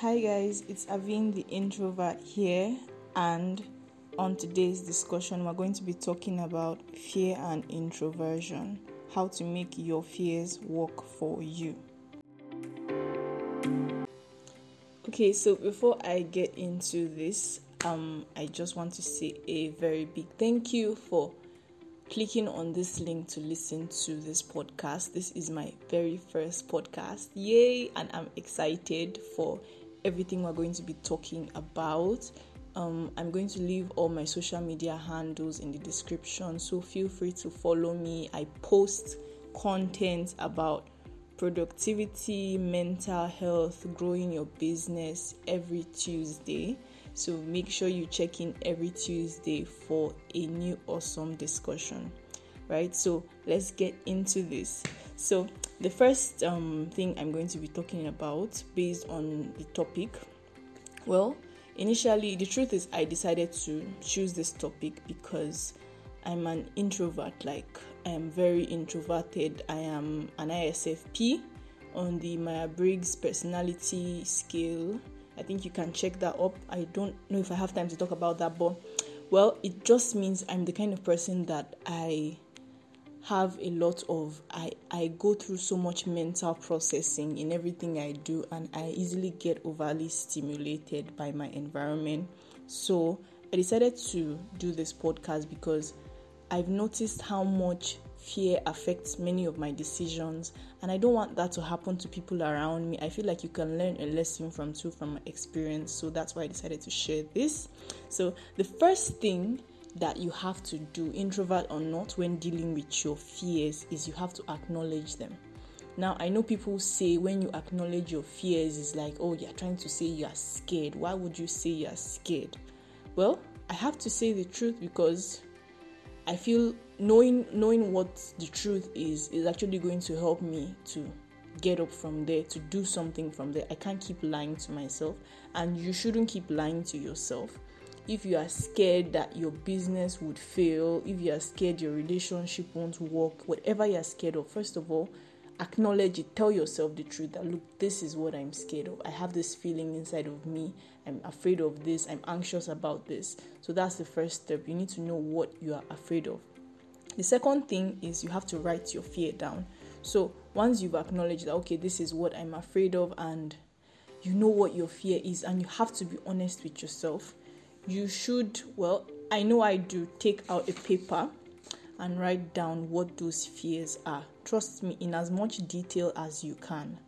Hi guys, it's Avin the introvert here, and on today's discussion, we're going to be talking about fear and introversion, how to make your fears work for you. Okay, so before I get into this, um, I just want to say a very big thank you for clicking on this link to listen to this podcast. This is my very first podcast. Yay! And I'm excited for everything we're going to be talking about. Um, I'm going to leave all my social media handles in the description, so feel free to follow me. I post content about productivity, mental health, growing your business every Tuesday. So make sure you check in every Tuesday for a new awesome discussion. Right? So let's get into this. So the first um, thing I'm going to be talking about based on the topic, well, initially the truth is I decided to choose this topic because I'm an introvert. Like I am very introverted. I am an ISFP on the Myers Briggs personality scale I think you can check that up. I don't know if I have time to talk about that, but well, it just means I'm the kind of person that I have a lot of I I go through so much mental processing in everything I do and I easily get overly stimulated by my environment. So, I decided to do this podcast because I've noticed how much fear affects many of my decisions and i don't want that to happen to people around me. I feel like you can learn a lesson from too from my experience. So that's why i decided to share this. So the first thing that you have to do introvert or not when dealing with your fears is you have to acknowledge them now i know people say when you acknowledge your fears is like oh you're trying to say you're scared why would you say you're scared well i have to say the truth because I feel knowing knowing what the truth is is actually going to help me to get up from there to do something from there. I can't keep lying to myself and you shouldn't keep lying to yourself. If you are scared that your business would fail, if you are scared your relationship won't work, whatever you're scared of, first of all, acknowledge it. Tell yourself the truth that look, this is what I'm scared of. I have this feeling inside of me. I'm afraid of this. I'm anxious about this. So that's the first step. You need to know what you are afraid of. The second thing is you have to write your fear down. So once you've acknowledged that, okay, this is what I'm afraid of, and you know what your fear is, and you have to be honest with yourself, you should, well, I know I do, take out a paper and write down what those fears are. Trust me, in as much detail as you can.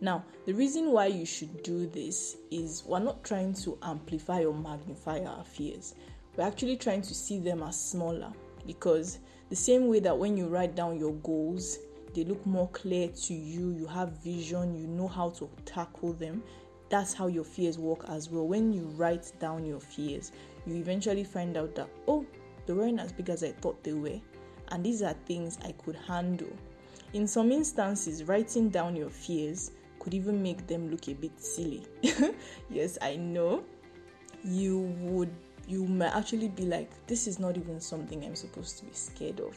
Now, the reason why you should do this is we're not trying to amplify or magnify our fears. We're actually trying to see them as smaller because the same way that when you write down your goals, they look more clear to you, you have vision, you know how to tackle them. That's how your fears work as well. When you write down your fears, you eventually find out that, oh, they weren't as big as I thought they were and these are things I could handle. In some instances, writing down your fears could even make them look a bit silly. yes, I know. You would you might actually be like, this is not even something I'm supposed to be scared of,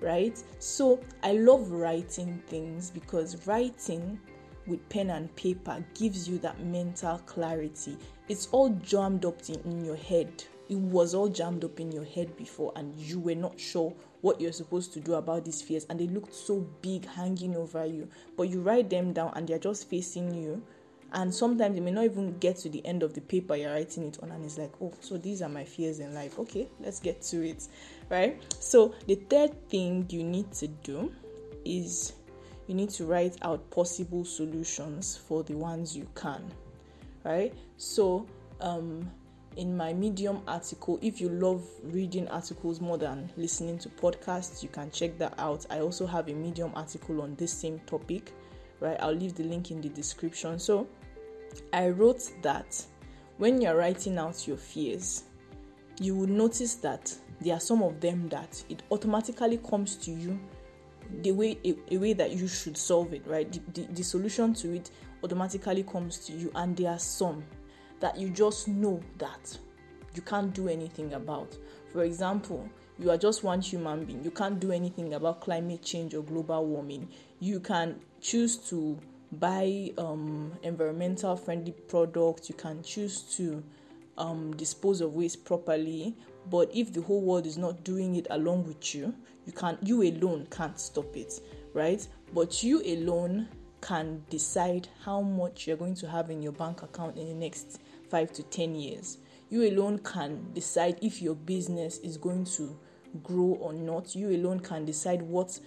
right? So I love writing things because writing with pen and paper gives you that mental clarity. It's all jammed up in, your head. It was all jammed up in your head before, and you were not sure what you're supposed to do about these fears and they looked so big hanging over you but you write them down and they're just facing you and sometimes you may not even get to the end of the paper you're writing it on and it's like oh so these are my fears in life okay let's get to it right so the third thing you need to do is you need to write out possible solutions for the ones you can right so um in my Medium article. If you love reading articles more than listening to podcasts, you can check that out. I also have a Medium article on this same topic, right? I'll leave the link in the description. So, I wrote that when you're writing out your fears, you will notice that there are some of them that it automatically comes to you the way a, a way that you should solve it, right? The, the, the solution to it automatically comes to you, and there are some that you just know that you can't do anything about. For example, you are just one human being. You can't do anything about climate change or global warming. You can choose to buy um, environmental friendly products, you can choose to um, dispose of waste properly. But if the whole world is not doing it along with you, you can't you alone can't stop it, right? But you alone can decide how much you're going to have in your bank account in the next five to ten years. You alone can decide if your business is going to grow or not. You alone can decide what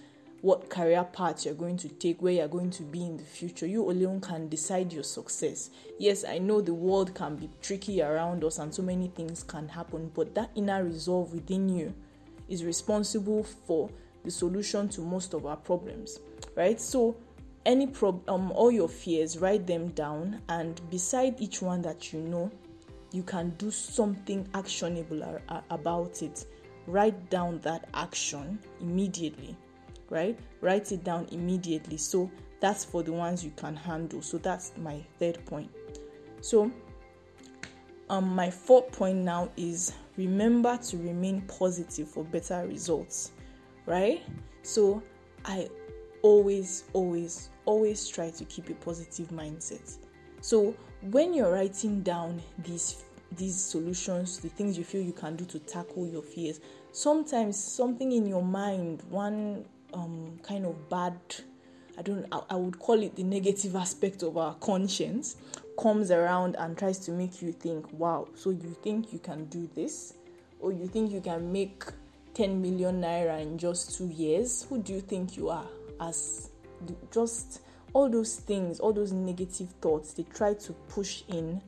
what career path you're going to take, where you're going to be in the future. You alone can decide your success. Yes, I know the world can be tricky around us and so many things can happen, but that inner resolve within you is responsible for the solution to most of our problems, right? So, any problem, um, all your fears, write them down, and beside each one that you know, you can do something actionable about it. Write down that action immediately right? Write it down immediately. So that's for the ones you can handle. So that's my third point. So um my fourth point now is remember to remain positive for better results, right? So I always always always try to keep a positive mindset. So when you're writing down these these solutions, the things you feel you can do to tackle your fears, sometimes something in your mind, one um, kind of bad I don't I, I would call it the negative aspect of our conscience comes around and tries to make you think, wow, so you think you can do this? Or you think you can make 10 million naira in just two years? Who do you think you are? As just all those things, all those negative thoughts, they try to push in,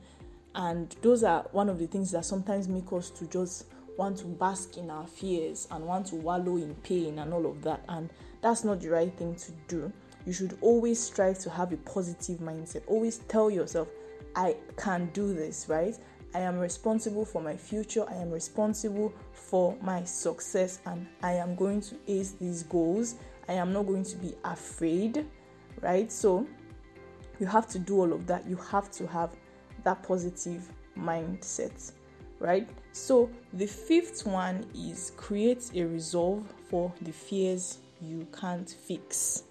and those are one of the things that sometimes make us to just want to bask in our fears and want to wallow in pain and all of that. And that's not the right thing to do. You should always strive to have a positive mindset. Always tell yourself, I can do this, right? I am responsible for my future. I am responsible for my success and I am going to ace these goals. I am not going to be afraid, right? So you have to do all of that. You have to have that positive mindset right? So the fifth one is create a resolve for the fears you can't fix.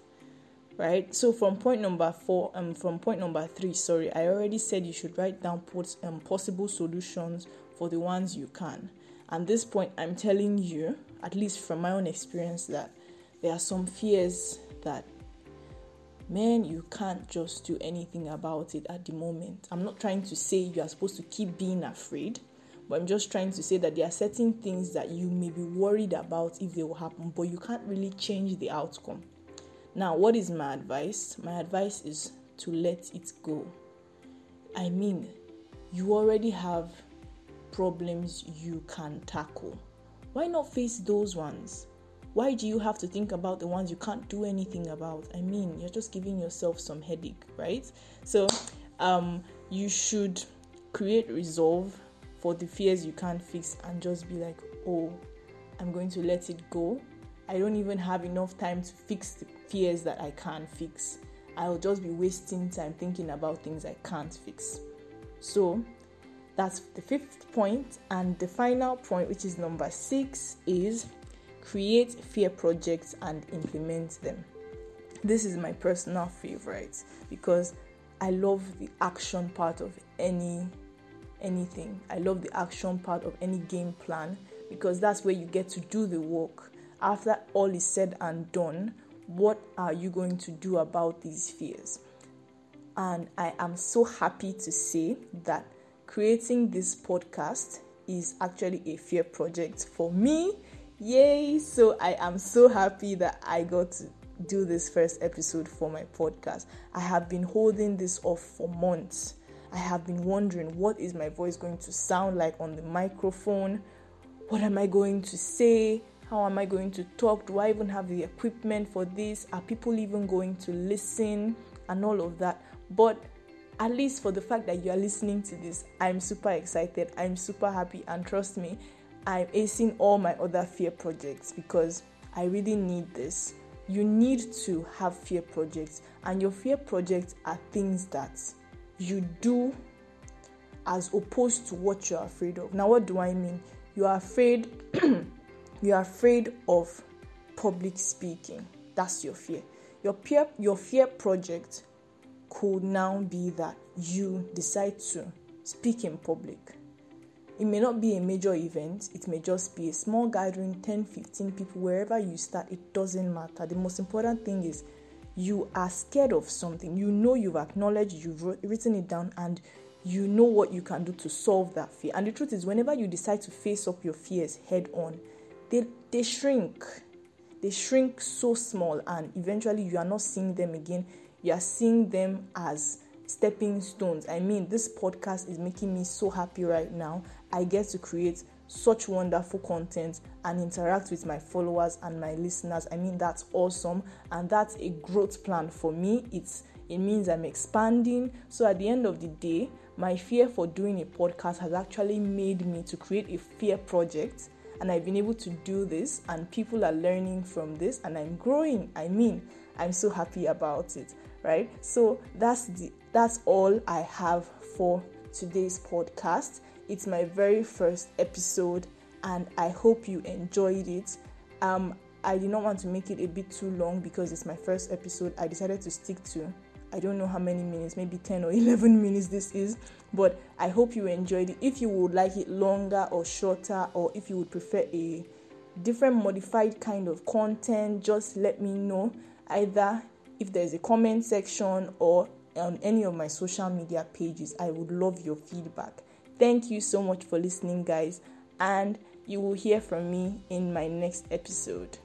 Right? So from point number four, um from point number three, sorry, I already said you should write down um, possible solutions for the ones you can. And this point I'm telling you, at least from my own experience, that there are some fears that man, you can't just do anything about it at the moment. I'm not trying to say you are supposed to keep being afraid, but I'm just trying to say that there are certain things that you may be worried about if they will happen, but you can't really change the outcome. Now, what is my advice? My advice is to let it go. I mean, you already have problems you can tackle. Why not face those ones? Why do you have to think about the ones you can't do anything about? I mean, you're just giving yourself some headache, right? So, um, you should create resolve for the fears you can't fix and just be like, oh, I'm going to let it go. I don't even have enough time to fix the fears that I can't fix. I'll just be wasting time thinking about things I can't fix. So that's the fifth point. And the final point, which is number six, is create fear projects and implement them. This is my personal favorite because I love the action part of any anything. I love the action part of any game plan because that's where you get to do the work. After all is said and done, what are you going to do about these fears? And I am so happy to say that creating this podcast is actually a fear project for me. Yay! So I am so happy that I got to do this first episode for my podcast. I have been holding this off for months I have been wondering what is my voice going to sound like on the microphone? What am I going to say? How am I going to talk? Do I even have the equipment for this? Are people even going to listen? And all of that. But at least for the fact that you are listening to this, I'm super excited. I'm super happy. And trust me, I'm acing all my other fear projects because I really need this. You need to have fear projects, and your fear projects are things that you do as opposed to what you're afraid of. Now, what do I mean? You are afraid, you are afraid of public speaking. That's your fear. Your peer, your fear project could now be that you decide to speak in public. It may not be a major event, it may just be a small gathering 10 15 people, wherever you start, it doesn't matter. The most important thing is you are scared of something. You know you've acknowledged, you've written it down, and you know what you can do to solve that fear. And the truth is, whenever you decide to face up your fears head on, they, they shrink. They shrink so small, and eventually you are not seeing them again. You are seeing them as stepping stones. I mean, this podcast is making me so happy right now. I get to create such wonderful content and interact with my followers and my listeners. I mean, that's awesome, and that's a growth plan for me. It's it means I'm expanding. So at the end of the day, my fear for doing a podcast has actually made me to create a fear project and I've been able to do this and people are learning from this and I'm growing. I mean, I'm so happy about it, right? So that's the that's all I have for today's podcast. It's my very first episode and I hope you enjoyed it. Um I did not want to make it a bit too long because it's my first episode. I decided to stick to I don't know how many minutes, maybe 10 or 11 minutes this is, but I hope you enjoyed it. If you would like it longer or shorter, or if you would prefer a different modified kind of content, just let me know. Either if there's a comment section or on any of my social media pages, I would love your feedback. Thank you so much for listening, guys, and you will hear from me in my next episode.